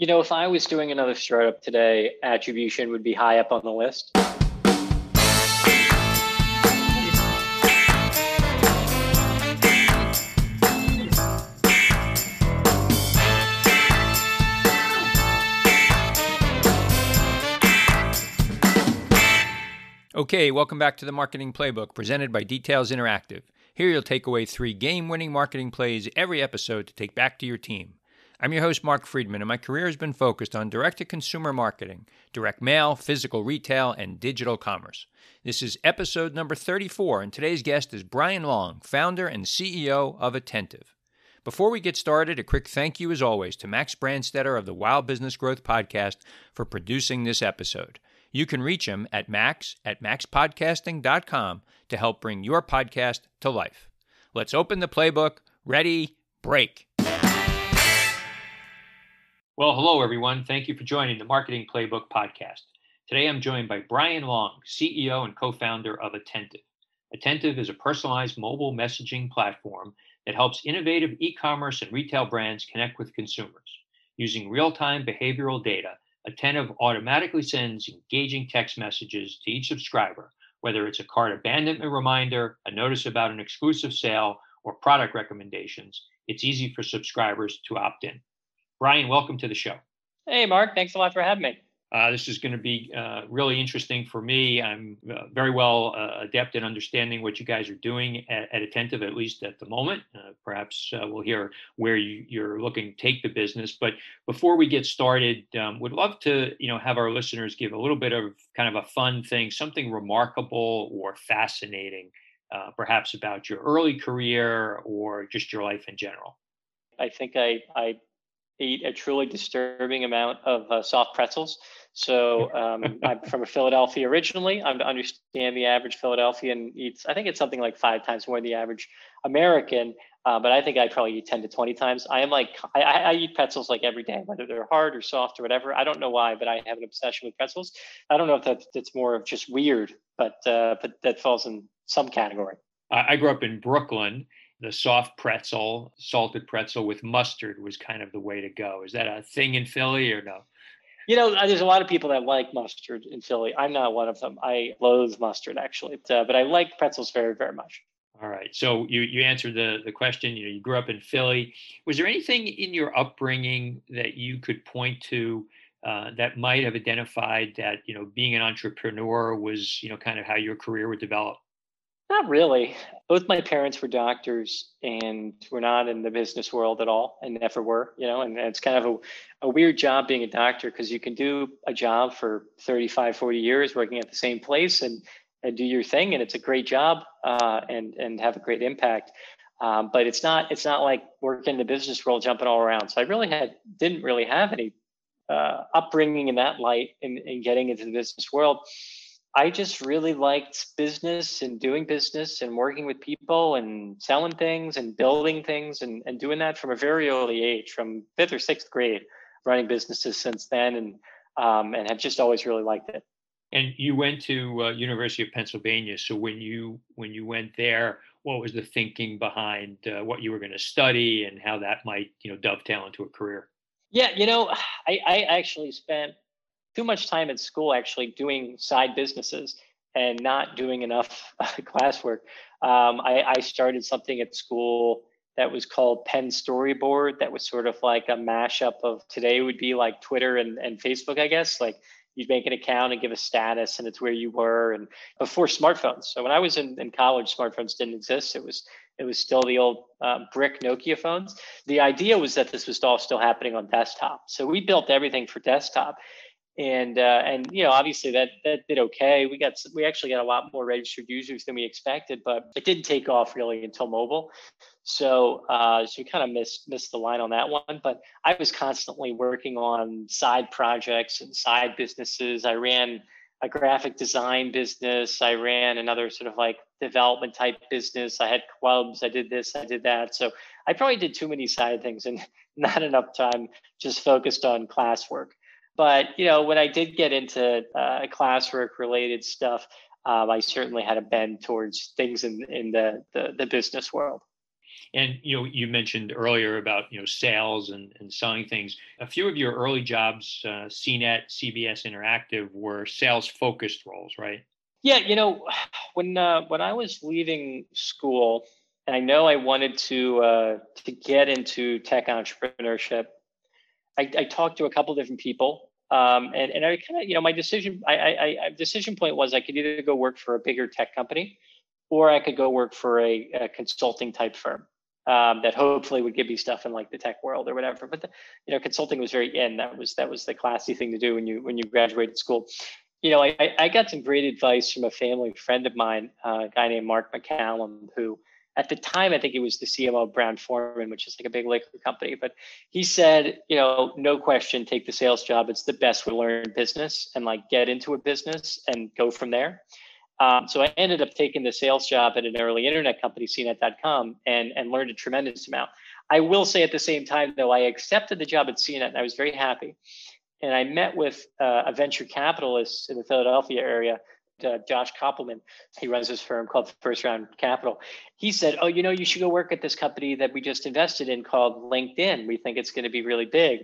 You know, if I was doing another startup today, attribution would be high up on the list. Okay, welcome back to the Marketing Playbook presented by Details Interactive. Here you'll take away three game winning marketing plays every episode to take back to your team. I'm your host, Mark Friedman, and my career has been focused on direct to consumer marketing, direct mail, physical retail, and digital commerce. This is episode number 34, and today's guest is Brian Long, founder and CEO of Attentive. Before we get started, a quick thank you, as always, to Max Brandstetter of the Wild Business Growth Podcast for producing this episode. You can reach him at max at maxpodcasting.com to help bring your podcast to life. Let's open the playbook. Ready, break. Well, hello, everyone. Thank you for joining the Marketing Playbook podcast. Today, I'm joined by Brian Long, CEO and co founder of Attentive. Attentive is a personalized mobile messaging platform that helps innovative e commerce and retail brands connect with consumers. Using real time behavioral data, Attentive automatically sends engaging text messages to each subscriber, whether it's a cart abandonment reminder, a notice about an exclusive sale, or product recommendations. It's easy for subscribers to opt in. Brian, welcome to the show. Hey, Mark. Thanks a lot for having me. Uh, this is going to be uh, really interesting for me. I'm uh, very well uh, adept at understanding what you guys are doing at, at Attentive, at least at the moment. Uh, perhaps uh, we'll hear where you, are looking to take the business. But before we get started, um, would love to, you know, have our listeners give a little bit of kind of a fun thing, something remarkable or fascinating, perhaps about your early career or just your life in general. I think I, I ate a truly disturbing amount of uh, soft pretzels. So um, I'm from Philadelphia originally. I understand the average Philadelphian eats, I think it's something like five times more than the average American. Uh, but I think I probably eat 10 to 20 times. I am like, I, I, eat pretzels like every day, whether they're hard or soft or whatever. I don't know why, but I have an obsession with pretzels. I don't know if that, that's more of just weird, but, uh, but that falls in some category. I grew up in Brooklyn the soft pretzel, salted pretzel with mustard was kind of the way to go. Is that a thing in Philly or no? You know, uh, there's a lot of people that like mustard in Philly. I'm not one of them. I loathe mustard actually, but, uh, but I like pretzels very, very much. All right. So you you answered the the question. You know, you grew up in Philly. Was there anything in your upbringing that you could point to uh, that might have identified that you know being an entrepreneur was you know kind of how your career would develop? Not really. Both my parents were doctors and were not in the business world at all and never were, you know, and it's kind of a, a weird job being a doctor because you can do a job for 35, 40 years working at the same place and, and do your thing. And it's a great job uh, and, and have a great impact. Um, but it's not, it's not like working in the business world, jumping all around. So I really had, didn't really have any uh, upbringing in that light in, in getting into the business world. I just really liked business and doing business and working with people and selling things and building things and, and doing that from a very early age, from fifth or sixth grade, running businesses since then and um, and have just always really liked it. And you went to uh, University of Pennsylvania. So when you when you went there, what was the thinking behind uh, what you were going to study and how that might you know dovetail into a career? Yeah, you know, I, I actually spent too much time at school actually doing side businesses and not doing enough classwork. Um, I, I, started something at school that was called Penn Storyboard. That was sort of like a mashup of today would be like Twitter and, and Facebook, I guess. Like you'd make an account and give a status, and it's where you were. And before smartphones. So when I was in, in college, smartphones didn't exist. It was it was still the old uh, brick Nokia phones. The idea was that this was all still happening on desktop. So we built everything for desktop and uh, and you know obviously that that did okay. We got we actually got a lot more registered users than we expected, but it didn't take off really until mobile. So uh, so we kind of missed missed the line on that one. But I was constantly working on side projects and side businesses. I ran a graphic design business. I ran another sort of like development type business. I had clubs. I did this. I did that. So I probably did too many side things and not enough time just focused on classwork. But you know, when I did get into uh, classwork related stuff, um, I certainly had a bend towards things in in the, the, the business world. And you know, you mentioned earlier about you know sales and, and selling things. A few of your early jobs, uh, CNET, CBS Interactive, were sales focused roles, right? Yeah, you know, when uh, when I was leaving school, and I know I wanted to uh, to get into tech entrepreneurship. I, I talked to a couple different people, um, and and I kind of you know my decision I, I, I decision point was I could either go work for a bigger tech company, or I could go work for a, a consulting type firm um, that hopefully would give me stuff in like the tech world or whatever. But the, you know, consulting was very in. That was that was the classy thing to do when you when you graduated school. You know, I, I got some great advice from a family friend of mine, uh, a guy named Mark McCallum, who at the time, I think he was the CMO of Brown Forman, which is like a big liquor company. But he said, you know, no question, take the sales job. It's the best way to learn business and like get into a business and go from there. Um, so I ended up taking the sales job at an early internet company, CNET.com, and and learned a tremendous amount. I will say at the same time, though, I accepted the job at CNET and I was very happy. And I met with uh, a venture capitalist in the Philadelphia area uh, Josh Kopelman. He runs this firm called First Round Capital. He said, "Oh, you know, you should go work at this company that we just invested in called LinkedIn. We think it's going to be really big.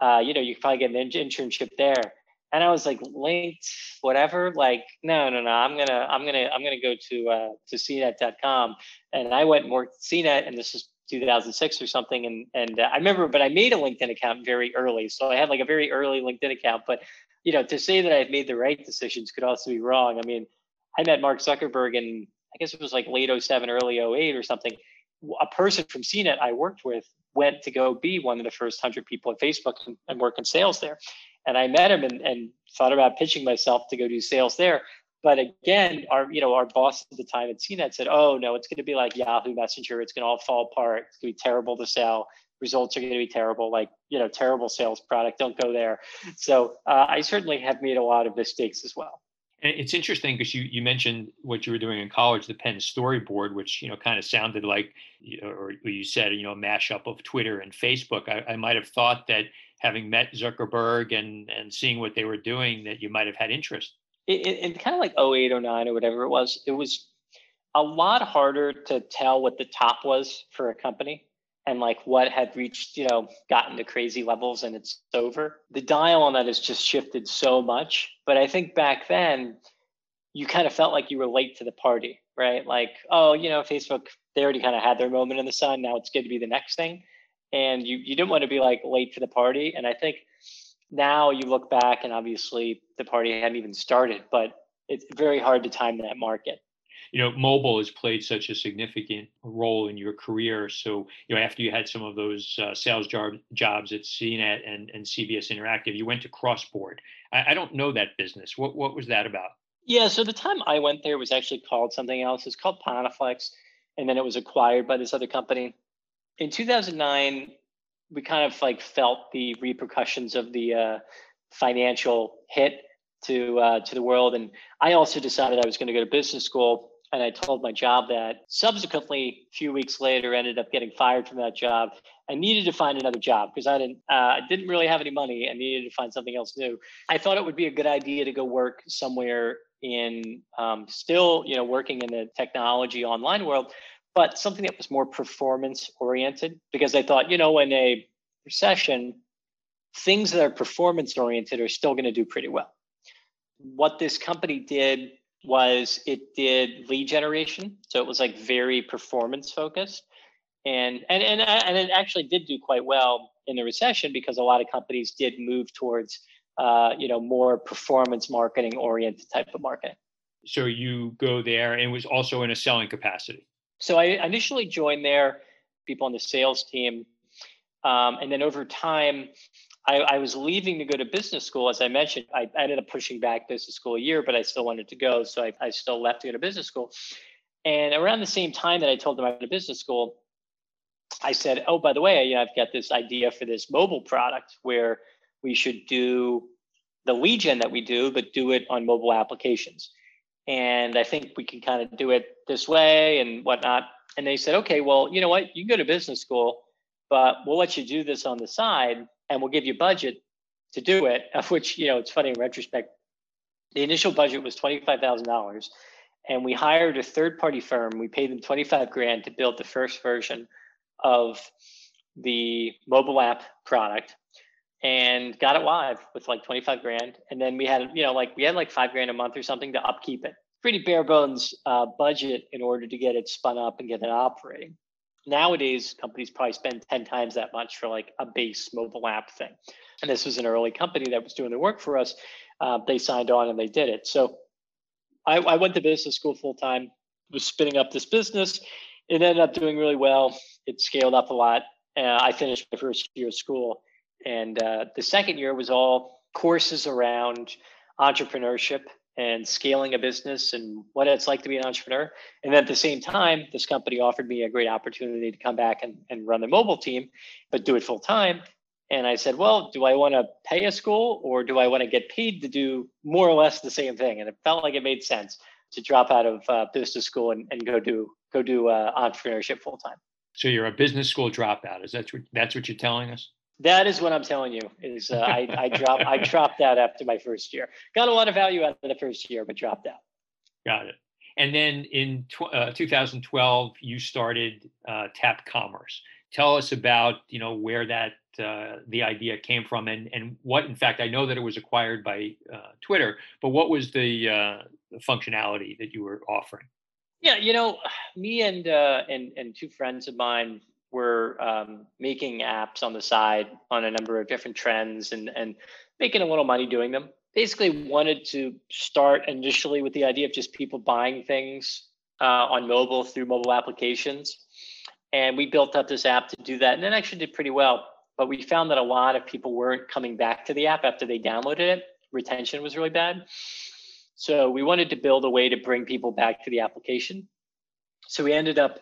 Uh, you know, you probably get an in- internship there." And I was like, "Linked, whatever." Like, no, no, no. I'm gonna, I'm gonna, I'm gonna go to uh, to CNET.com. And I went and worked CNET, and this is 2006 or something. And and uh, I remember, but I made a LinkedIn account very early, so I had like a very early LinkedIn account, but you know, to say that I've made the right decisions could also be wrong. I mean, I met Mark Zuckerberg in, I guess it was like late 07, early 08 or something. A person from CNET I worked with went to go be one of the first 100 people at Facebook and, and work in sales there. And I met him and, and thought about pitching myself to go do sales there. But again, our you know our boss at the time at CNET said, "Oh no, it's going to be like Yahoo Messenger. It's going to all fall apart. It's going to be terrible to sell results are going to be terrible like you know terrible sales product don't go there so uh, i certainly have made a lot of mistakes as well and it's interesting because you, you mentioned what you were doing in college, the Penn Storyboard, which you know kind of sounded like, or you said, you know, a mashup of Twitter and Facebook. I, I might have thought that having met Zuckerberg and and seeing what they were doing, that you might have had interest. In kind of like 08, 09 or whatever it was, it was a lot harder to tell what the top was for a company and like what had reached, you know, gotten to crazy levels and it's over. The dial on that has just shifted so much. But I think back then, you kind of felt like you were late to the party, right? Like, oh, you know, Facebook, they already kind of had their moment in the sun. Now it's good to be the next thing. And you, you didn't want to be like late to the party. And I think now you look back and obviously the party hadn't even started, but it's very hard to time that market you know, mobile has played such a significant role in your career. So, you know, after you had some of those uh, sales job, jobs at CNET and, and CBS Interactive, you went to Crossboard. I, I don't know that business. What what was that about? Yeah, so the time I went there was actually called something else. It's called Panaflex, and then it was acquired by this other company. In 2009, we kind of like felt the repercussions of the uh, financial hit to uh, to the world, and I also decided I was going to go to business school and I told my job that. Subsequently, a few weeks later, ended up getting fired from that job. I needed to find another job because I didn't uh, didn't really have any money and needed to find something else new. I thought it would be a good idea to go work somewhere in um, still you know working in the technology online world, but something that was more performance oriented because I thought you know in a recession, things that are performance oriented are still going to do pretty well. What this company did was it did lead generation, so it was like very performance focused, and and and and it actually did do quite well in the recession because a lot of companies did move towards uh, you know more performance marketing oriented type of marketing. So you go there and was also in a selling capacity. So I initially joined there, people on the sales team, um, and then over time, I, I, was leaving to go to business school. As I mentioned, I, ended up pushing back business school a year, but I still wanted to go. So I, I still left to go to business school. And around the same time that I told them I went to business school, I said, "Oh, by the way, you know, I've got this idea for this mobile product where we should do the lead gen that we do, but do it on mobile applications. And I think we can kind of do it this way and whatnot." And they said, "Okay, well, you know what? You can go to business school, but we'll let you do this on the side." and we'll give you budget to do it. Of which, you know, it's funny in retrospect, the initial budget was $25,000 and we hired a third party firm. We paid them 25 grand to build the first version of the mobile app product and got it live with like 25 grand. And then we had, you know, like we had like five grand a month or something to upkeep it. Pretty bare bones uh, budget in order to get it spun up and get it operating. Nowadays, companies probably spend 10 times that much for like a base mobile app thing. And this was an early company that was doing the work for us. Uh, they signed on and they did it. So I, I went to business school full time, was spinning up this business. It ended up doing really well. It scaled up a lot. Uh, I finished my first year of school and uh, the second year was all courses around entrepreneurship and scaling a business and what it's like to be an entrepreneur. And at the same time, this company offered me a great opportunity to come back and, and run the mobile team, but do it full time. And I said, well, do I want to pay a school or do I want to get paid to do more or less the same thing? And it felt like it made sense to drop out of uh, business school and, and go do go do uh, entrepreneurship full time. So you're a business school dropout. Is that what, that's what you're telling us? That is what I'm telling you. Is uh, I I dropped I dropped out after my first year. Got a lot of value out of the first year, but dropped out. Got it. And then in tw- uh, 2012, you started uh, Tap Commerce. Tell us about you know where that uh, the idea came from and and what in fact I know that it was acquired by uh, Twitter, but what was the, uh, the functionality that you were offering? Yeah, you know, me and uh, and and two friends of mine we're um, making apps on the side on a number of different trends and and making a little money doing them. Basically, wanted to start initially with the idea of just people buying things uh, on mobile through mobile applications, and we built up this app to do that, and it actually did pretty well. But we found that a lot of people weren't coming back to the app after they downloaded it. Retention was really bad. So we wanted to build a way to bring people back to the application. So we ended up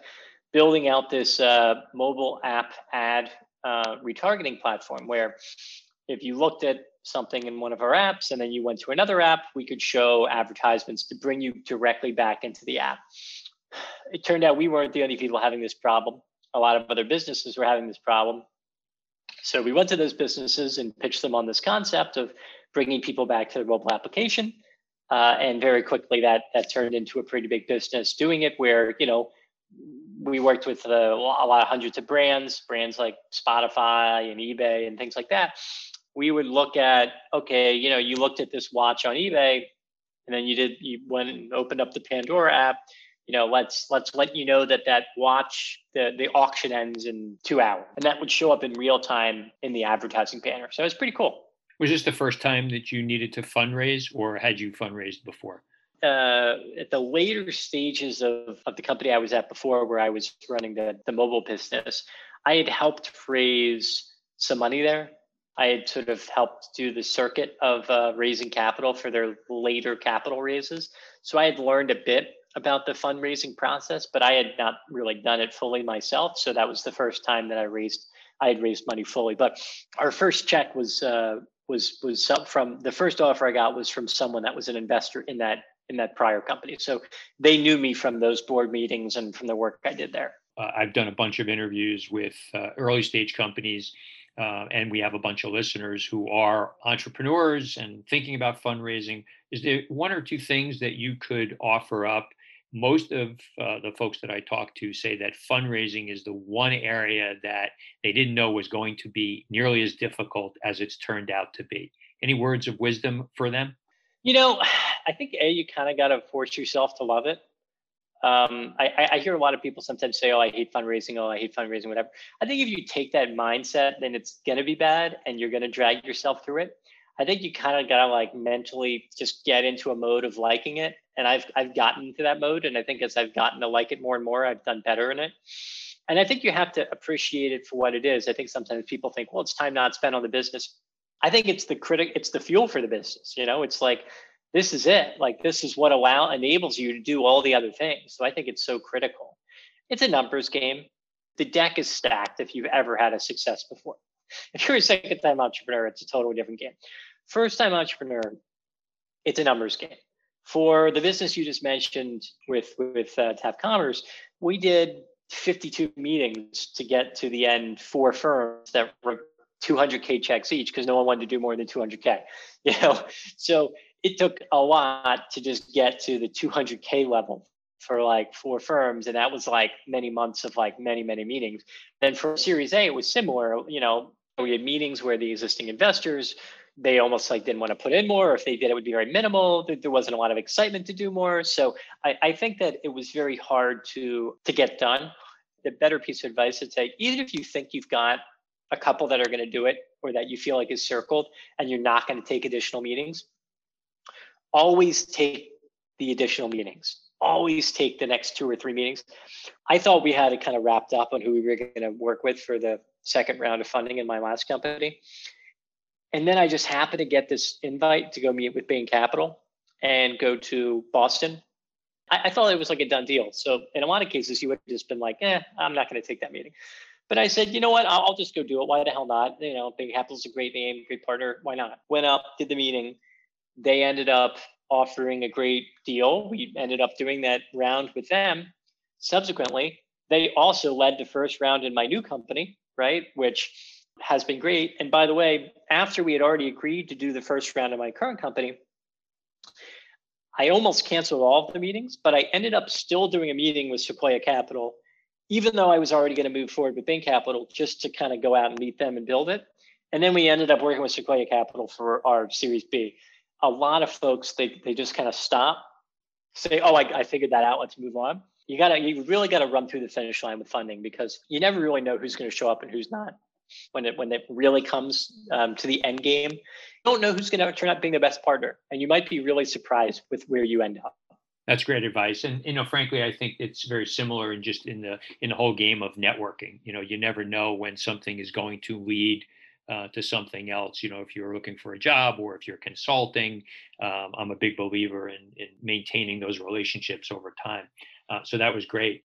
building out this uh, mobile app ad uh, retargeting platform where if you looked at something in one of our apps and then you went to another app, we could show advertisements to bring you directly back into the app. It turned out we weren't the only people having this problem. A lot of other businesses were having this problem. So we went to those businesses and pitched them on this concept of bringing people back to the mobile application. Uh, and very quickly that that turned into a pretty big business doing it where, you know, we worked with uh, a, a lot of hundreds of brands, brands like Spotify and eBay and things like that. We would look at, okay, you know, you looked at this watch on eBay and then you did, you went and opened up the Pandora app. You know, let's let's let you know that that watch the the auction ends in two hours, and that would show up in real time in the advertising banner. So it's pretty cool. Was this the first time that you needed to fundraise, or had you fundraised before? Uh, at the later stages of, of the company I was at before, where I was running the, the mobile business, I had helped raise some money there. I had sort of helped do the circuit of uh, raising capital for their later capital raises. So I had learned a bit about the fundraising process, but I had not really done it fully myself. So that was the first time that I raised I had raised money fully. But our first check was uh, was was from the first offer I got was from someone that was an investor in that in that prior company. So they knew me from those board meetings and from the work I did there. Uh, I've done a bunch of interviews with uh, early stage companies, uh, and we have a bunch of listeners who are entrepreneurs and thinking about fundraising. Is there one or two things that you could offer up? Most of uh, the folks that I talk to say that fundraising is the one area that they didn't know was going to be nearly as difficult as it's turned out to be. Any words of wisdom for them? You know, I think a you kind of got to force yourself to love it. Um, I, I hear a lot of people sometimes say, "Oh, I hate fundraising. Oh, I hate fundraising. Whatever." I think if you take that mindset, then it's gonna be bad, and you're gonna drag yourself through it. I think you kind of gotta like mentally just get into a mode of liking it, and I've I've gotten into that mode, and I think as I've gotten to like it more and more, I've done better in it. And I think you have to appreciate it for what it is. I think sometimes people think, "Well, it's time not spent on the business." I think it's the critic, it's the fuel for the business. You know, it's like this is it. Like this is what allow enables you to do all the other things. So I think it's so critical. It's a numbers game. The deck is stacked if you've ever had a success before. If you're a second time entrepreneur, it's a totally different game. First time entrepreneur, it's a numbers game. For the business you just mentioned with with uh, Tap Commerce, we did 52 meetings to get to the end four firms that were 200k checks each because no one wanted to do more than 200k you know so it took a lot to just get to the 200k level for like four firms, and that was like many months of like many many meetings. Then for Series A, it was similar. You know, we had meetings where the existing investors they almost like didn't want to put in more, or if they did, it would be very minimal. There wasn't a lot of excitement to do more. So I, I think that it was very hard to to get done. The better piece of advice I'd say, even if you think you've got a couple that are going to do it or that you feel like is circled and you're not going to take additional meetings, always take the additional meetings. Always take the next two or three meetings. I thought we had it kind of wrapped up on who we were going to work with for the second round of funding in my last company. And then I just happened to get this invite to go meet with Bain Capital and go to Boston. I, I thought it was like a done deal. So in a lot of cases, you would have just been like, eh, I'm not going to take that meeting. But I said, you know what? I'll, I'll just go do it. Why the hell not? You know, Bain Capital's a great name, great partner. Why not? Went up, did the meeting. They ended up offering a great deal. We ended up doing that round with them. Subsequently, they also led the first round in my new company, right? Which has been great. And by the way, after we had already agreed to do the first round in my current company, I almost canceled all of the meetings, but I ended up still doing a meeting with Sequoia Capital, even though I was already going to move forward with Bain Capital, just to kind of go out and meet them and build it. And then we ended up working with Sequoia Capital for our Series B. A lot of folks they they just kind of stop, say, "Oh, I, I figured that out. Let's move on." You gotta you really got to run through the finish line with funding because you never really know who's going to show up and who's not when it when it really comes um, to the end game. You don't know who's going to turn out being the best partner, and you might be really surprised with where you end up. That's great advice, and you know, frankly, I think it's very similar in just in the in the whole game of networking. You know, you never know when something is going to lead uh, to something else. You know, if you're looking for a job or if you're consulting, um, I'm a big believer in, in maintaining those relationships over time. Uh, so that was great.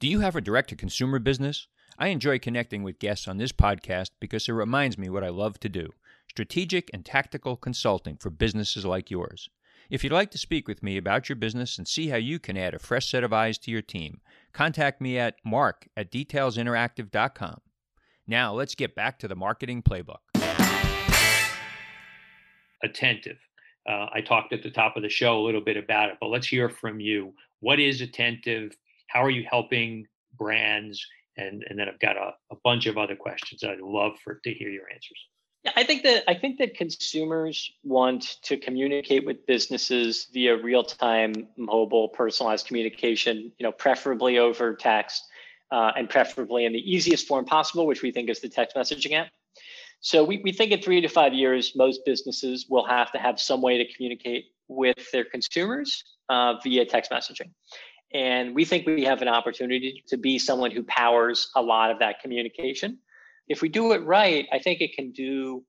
Do you have a direct to consumer business? I enjoy connecting with guests on this podcast because it reminds me what I love to do strategic and tactical consulting for businesses like yours. If you'd like to speak with me about your business and see how you can add a fresh set of eyes to your team, contact me at mark at detailsinteractive.com. Now, let's get back to the marketing playbook. Attentive. Uh, I talked at the top of the show a little bit about it, but let's hear from you. What is attentive? How are you helping brands and and then I've got a, a bunch of other questions I'd love for to hear your answers. Yeah, I think that I think that consumers want to communicate with businesses via real-time mobile personalized communication, you know, preferably over text uh, and preferably in the easiest form possible, which we think is the text messaging app. So we, we think in three to five years, most businesses will have to have some way to communicate with their consumers uh, via text messaging. And we think we have an opportunity to be someone who powers a lot of that communication. If we do it right, I think it can do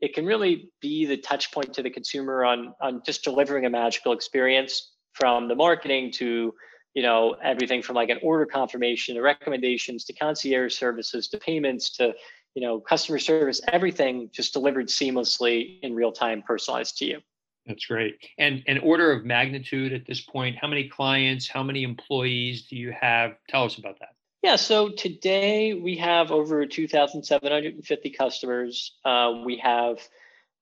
it can really be the touch point to the consumer on on just delivering a magical experience from the marketing to you know everything from like an order confirmation to recommendations to concierge services to payments to you know customer service everything just delivered seamlessly in real time personalized to you that's great. And an order of magnitude at this point, how many clients, how many employees do you have? Tell us about that. Yeah, so today we have over 2,750 customers. Uh, we have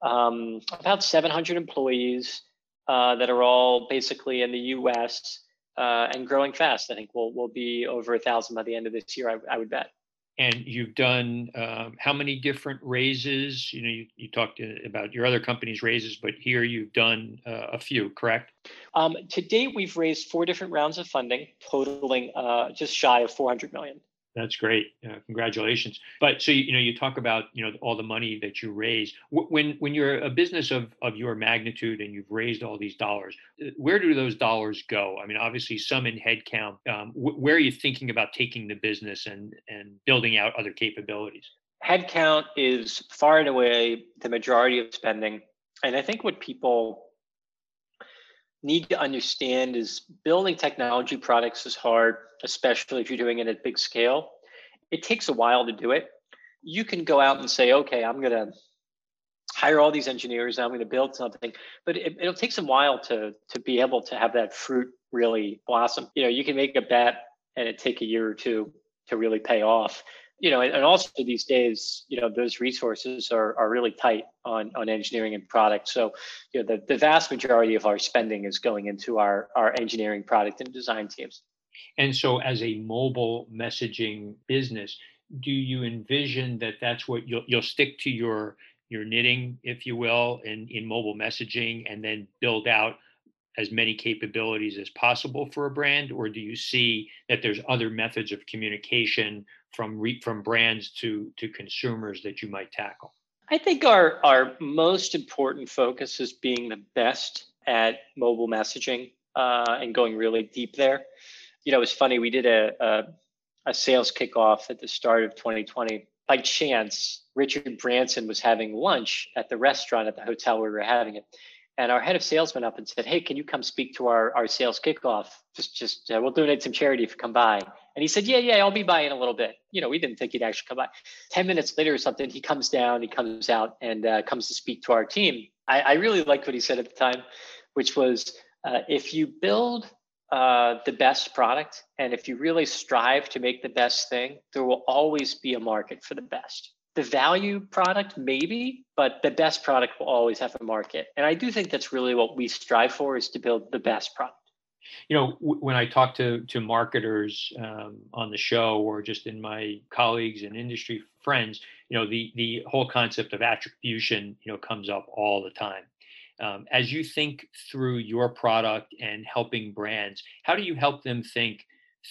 um, about 700 employees uh, that are all basically in the US uh, and growing fast. I think we'll, we'll be over a thousand by the end of this year, I, I would bet and you've done um, how many different raises? You know you, you talked about your other company's raises but here you've done uh, a few correct? Um, to date we've raised four different rounds of funding totaling uh, just shy of 400 million that's great. Uh, congratulations. But so you, you, know, you talk about you know all the money that you raise. when when you're a business of of your magnitude and you've raised all these dollars, uh, where do those dollars go? I mean, obviously some in headcount. Um, where are you thinking about taking the business and and building out other capabilities? Headcount is far and away the majority of spending, and I think what people need to understand is building technology products is hard, especially if you're doing it at big scale. It takes a while to do it. You can go out and say, okay, I'm going to hire all these engineers and I'm going to build something, but it, will take some while to to be able to have that fruit really blossom. You know, you can make a bet and it take a year or two to really pay off. You know, and, and also these days, you know, those resources are, are really tight on, on engineering and product. So, you know, the, the vast majority of our spending is going into our, our engineering product and design teams. And so as a mobile messaging business, do you envision that that's what you'll, you'll stick to your your knitting, if you will, in, in mobile messaging and then build out as many capabilities as possible for a brand? Or do you see that there's other methods of communication from re, from brands to to consumers that you might tackle? I think our our most important focus is being the best at mobile messaging uh, and going really deep there. You know, it's funny. We did a, a a sales kickoff at the start of 2020. By chance, Richard Branson was having lunch at the restaurant at the hotel where we were having it. And our head of sales went up and said, Hey, can you come speak to our, our sales kickoff? Just, just uh, we'll donate some charity if you come by. And he said, Yeah, yeah, I'll be by in a little bit. You know, we didn't think he'd actually come by. 10 minutes later or something, he comes down, he comes out and uh, comes to speak to our team. I, I really liked what he said at the time, which was uh, if you build uh, the best product and if you really strive to make the best thing, there will always be a market for the best the value product maybe but the best product will always have a market. And i do think that's really what we strive for is to build the best product. You know w- when i talk to to marketers um, on the show or just in my colleagues and industry friends you know the the whole concept of attribution you know comes up all the time. Um, as you think through your product and helping brands how do you help them think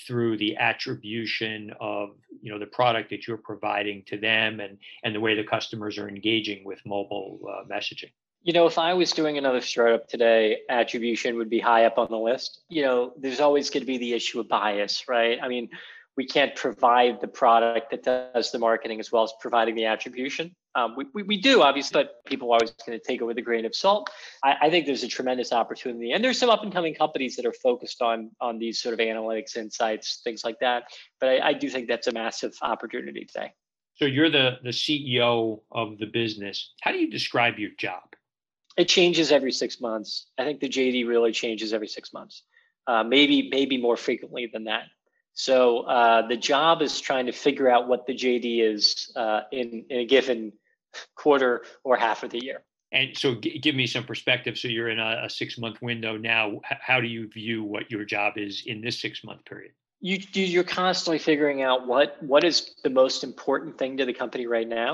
through the attribution of you know the product that you're providing to them and and the way the customers are engaging with mobile uh, messaging? You know if i was doing another startup today attribution would be high up on the list. You know there's always going to be the issue of bias right? I mean we can't provide the product that does the marketing as well as providing the attribution. Um, we, we, we, do, obviously, but people are always going to take it with a grain of salt. I, I, think there's a tremendous opportunity. And there's some up and coming companies that are focused on, on these sort of analytics, insights, things like that. But I, I do think that's a massive opportunity today. So you're the, the CEO of the business. How do you describe your job? It changes every six months. I think the JD really changes every six months. Uh, maybe maybe more frequently than that. So uh, the job is trying to figure out what the JD is uh, in, in a given quarter or half of the year. And so, g- give me some perspective. So, you're in a, a six month window now. H- how do you view what your job is in this six month period? You, you're constantly figuring out what what is the most important thing to the company right now,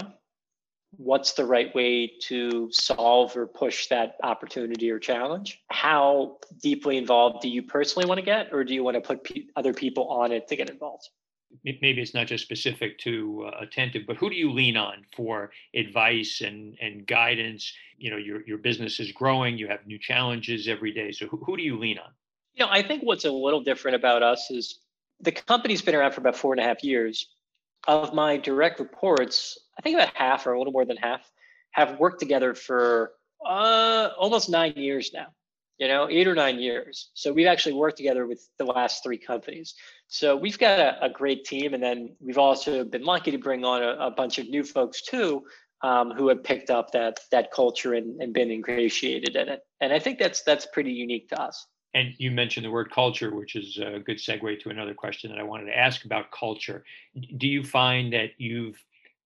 what's the right way to solve or push that opportunity or challenge how deeply involved do you personally want to get or do you want to put pe- other people on it to get involved maybe it's not just specific to uh, attentive but who do you lean on for advice and and guidance? You know your your business is growing you have new challenges every day so who, who do you lean on? You know i think what's a little different about us is the company's been around for about four and a half years. Of my direct reports, I think about half or a little more than half have worked together for uh, almost nine years now, you know, eight or nine years. So we've actually worked together with the last three companies. So we've got a, a great team. And then we've also been lucky to bring on a, a bunch of new folks too. Um, who have picked up that that culture and, and been ingratiated in it, and I think that's that's pretty unique to us. And you mentioned the word culture, which is a good segue to another question that I wanted to ask about culture. Do you find that you've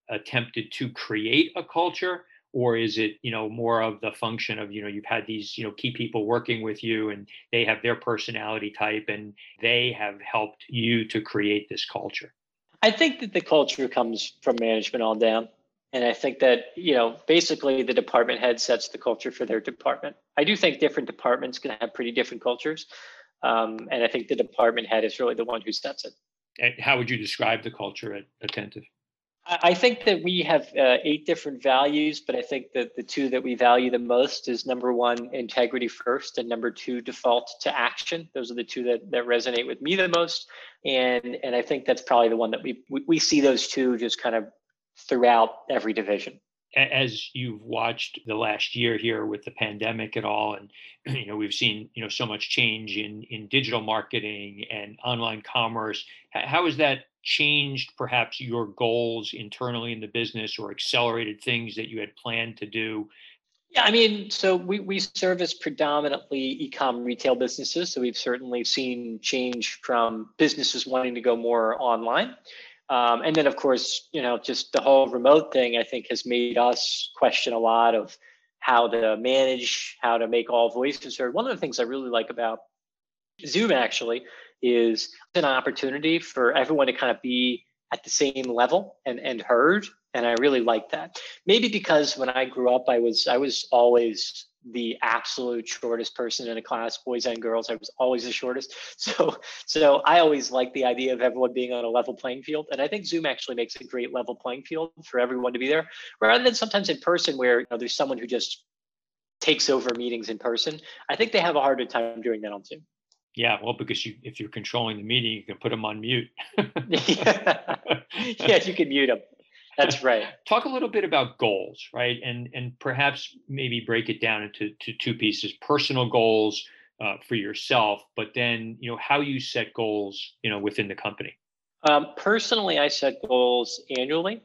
attempted to create a culture? Or is it, you know, more of the function of, you know, you've had these, you know, key people working with you and they have their personality type and they have helped you to create this culture? I think that the culture comes from management all down. And I think that, you know, basically the department head sets the culture for their department. I do think different departments can have pretty different cultures. Um, and I think the department head is really the one who sets it. And how would you describe the culture at Attentive? I think that we have uh, eight different values, but I think that the two that we value the most is number one, integrity first, and number two, default to action. Those are the two that, that resonate with me the most. And, and I think that's probably the one that we, we, we see those two just kind of throughout every division as you've watched the last year here with the pandemic and all and you know we've seen you know so much change in in digital marketing and online commerce how has that changed perhaps your goals internally in the business or accelerated things that you had planned to do yeah i mean so we, we service predominantly e-com retail businesses so we've certainly seen change from businesses wanting to go more online Um, and then, of course, you know, just the whole remote thing, I think, has made us question a lot of how to manage, how to make all voices heard. One of the things I really like about Zoom actually is an opportunity for everyone to kind of be at the same level and, and heard. And I really like that. Maybe because when I grew up, I was I was always the absolute shortest person in a class, boys and girls. I was always the shortest. So so I always like the idea of everyone being on a level playing field. And I think Zoom actually makes a great level playing field for everyone to be there, rather than sometimes in person where you know, there's someone who just takes over meetings in person. I think they have a harder time doing that on Zoom. Yeah, well, because you, if you're controlling the meeting, you can put them on mute. yeah. yeah, you can mute them. That's right. Talk a little bit about goals, right? And and perhaps maybe break it down into to two pieces: personal goals uh, for yourself, but then you know how you set goals, you know, within the company. Um, personally, I set goals annually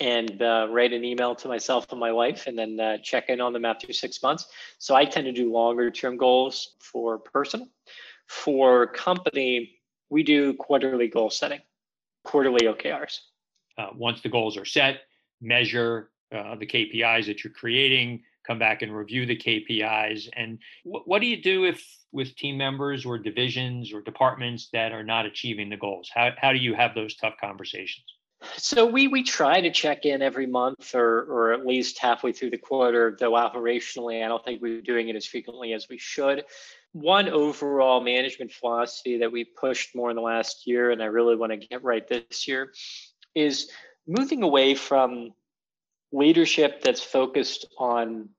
and uh, write an email to myself and my wife and then uh, check in on them after six months. So I tend to do longer term goals for personal. For company, we do quarterly goal setting, quarterly OKRs. Uh, once the goals are set, measure uh, the KPIs that you're creating, come back and review the KPIs. And wh- what do you do if with team members or divisions or departments that are not achieving the goals? How, how do you have those tough conversations? So we we try to check in every month or or at least halfway through the quarter, though operationally I don't think we're doing it as frequently as we should. One overall management philosophy that we pushed more in the last year, and I really want to get right this year, is moving away from leadership that's focused on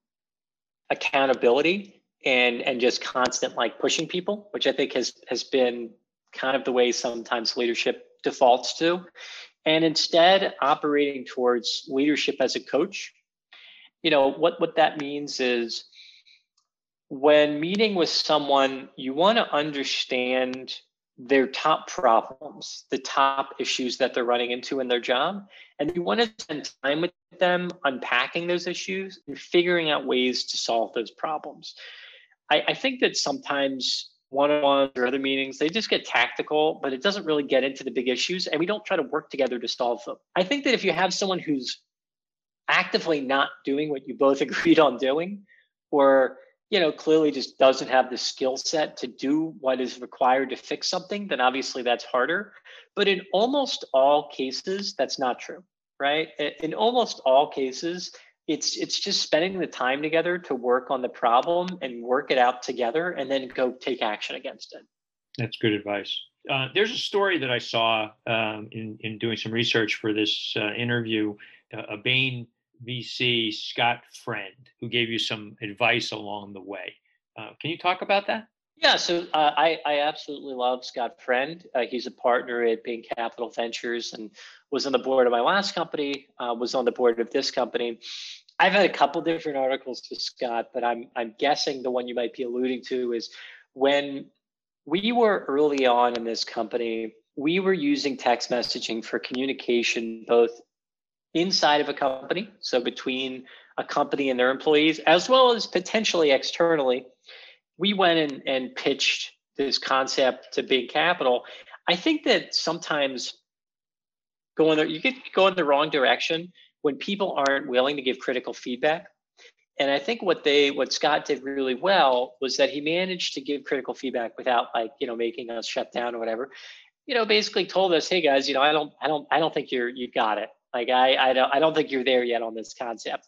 accountability and and just constant like pushing people, which I think has has been kind of the way sometimes leadership defaults to and instead operating towards leadership as a coach. You know, what, what that means is when meeting with someone, you want to understand their top problems, the top issues that they're running into in their job. And you want to spend time with them unpacking those issues and figuring out ways to solve those problems. I, I think that sometimes one-on-ones or other meetings. They just get tactical but it doesn't really get into the big issues and we don't try to work together to solve them. I think that if you have someone who's actively not doing what you both agreed on doing or you know clearly just doesn't have the skill set to do what is required to fix something then obviously that's harder. But in almost all cases that's not true right? In almost all cases it's it's just spending the time together to work on the problem and work it out together and then go take action against it. That's good advice. Uh, there's a story that i saw um, in, in doing some research for this uh, interview uh, a bain vc scott friend who gave you some advice along the way. Uh, can you talk about that yeah, so uh, I, I absolutely love Scott Friend. Uh, he's a partner at Bain Capital Ventures and was on the board of my last company, uh, was on the board of this company. I've had a couple different articles with Scott, but I'm I'm guessing the one you might be alluding to is when we were early on in this company, we were using text messaging for communication both inside of a company, so between a company and their employees, as well as potentially externally we went in and pitched this concept to Bain Capital. I think that sometimes going there, you could go in the wrong direction when people aren't willing to give critical feedback. And I think what they what Scott did really well was that he managed to give critical feedback without like, you know, making us shut down or whatever. You know, basically told us, hey guys, you know, I don't I don't I don't think you're you got it. Like I I don't I don't think you're there yet on this concept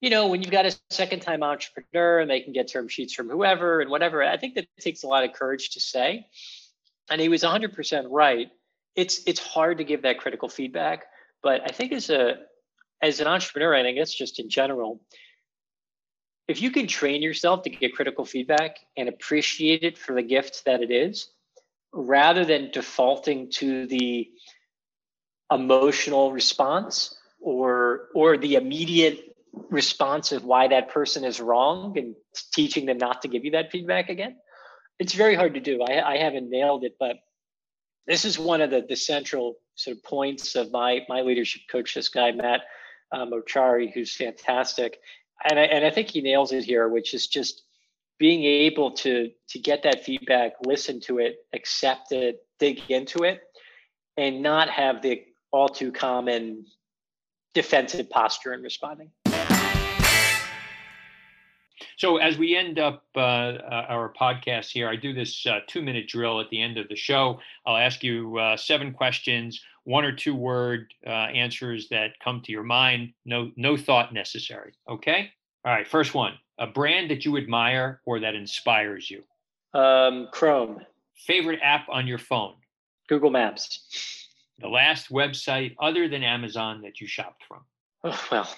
you know, when you've got a second time entrepreneur and they can get term sheets from whoever and whatever, I think that takes a lot of courage to say. And he was 100% right. It's it's hard to give that critical feedback, but I think as a as an entrepreneur, and I it's just in general, if you can train yourself to get critical feedback and appreciate it for the gift that it is, rather than defaulting to the emotional response or or the immediate response of why that person is wrong and teaching them not to give you that feedback again it's very hard to do i, I haven't nailed it but this is one of the, the central sort of points of my my leadership coach this guy matt um, Mochary, who's fantastic and I, and I think he nails it here which is just being able to to get that feedback listen to it accept it dig into it and not have the all too common defensive posture in responding. So, as we end up uh, uh, our podcast here, I do this uh, two minute drill at the end of the show. I'll ask you uh, seven questions, one or two word uh, answers that come to your mind. No, no thought necessary. Okay. All right. First one: a brand that you admire or that inspires you. Um, Chrome. Favorite app on your phone. Google Maps. The last website other than Amazon that you shopped from. Oh, well,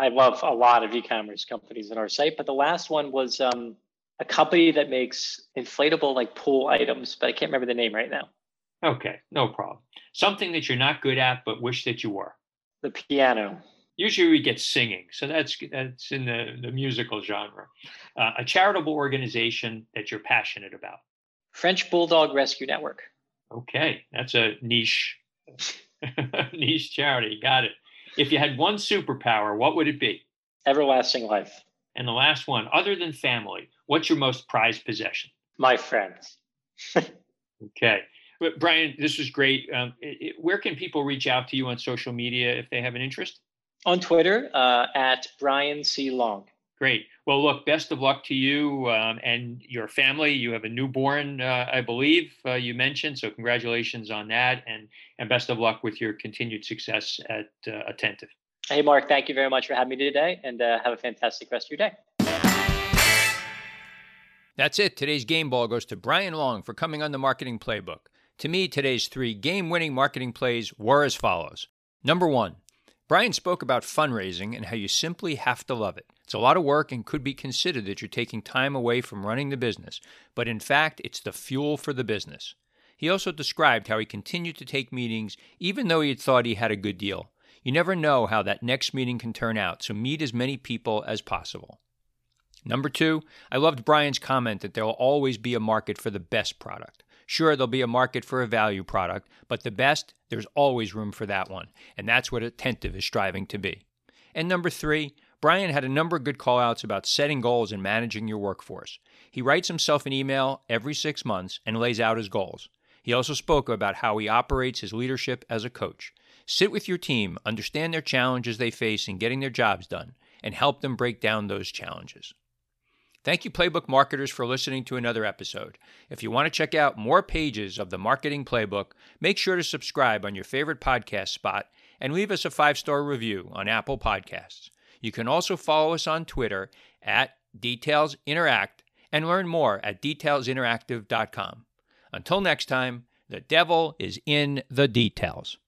I love a lot of e-commerce companies in our site, but the last one was um, a company that makes inflatable like pool items, but I can't remember the name right now. Okay, no problem. Something that you're not good at but wish that you were. The piano. Usually we get singing, so that's that's in the, the musical genre. Uh, a charitable organization that you're passionate about. French Bulldog Rescue Network. Okay, that's a niche niche charity. Got it. If you had one superpower, what would it be? Everlasting life. And the last one, other than family, what's your most prized possession? My friends. okay. But Brian, this was great. Um, it, it, where can people reach out to you on social media if they have an interest? On Twitter uh, at Brian C. Long. Great. Well, look, best of luck to you um, and your family. You have a newborn, uh, I believe uh, you mentioned. So congratulations on that, and and best of luck with your continued success at uh, Attentive. Hey, Mark. Thank you very much for having me today, and uh, have a fantastic rest of your day. That's it. Today's game ball goes to Brian Long for coming on the Marketing Playbook. To me, today's three game-winning marketing plays were as follows. Number one, Brian spoke about fundraising and how you simply have to love it. It's a lot of work and could be considered that you're taking time away from running the business, but in fact, it's the fuel for the business. He also described how he continued to take meetings even though he had thought he had a good deal. You never know how that next meeting can turn out, so meet as many people as possible. Number two, I loved Brian's comment that there will always be a market for the best product. Sure, there'll be a market for a value product, but the best, there's always room for that one. And that's what Attentive is striving to be. And number three, Brian had a number of good callouts about setting goals and managing your workforce. He writes himself an email every six months and lays out his goals. He also spoke about how he operates his leadership as a coach. Sit with your team, understand their challenges they face in getting their jobs done, and help them break down those challenges. Thank you, Playbook marketers, for listening to another episode. If you want to check out more pages of the Marketing Playbook, make sure to subscribe on your favorite podcast spot and leave us a five star review on Apple Podcasts. You can also follow us on Twitter at Details Interact and learn more at detailsinteractive.com. Until next time, the devil is in the details.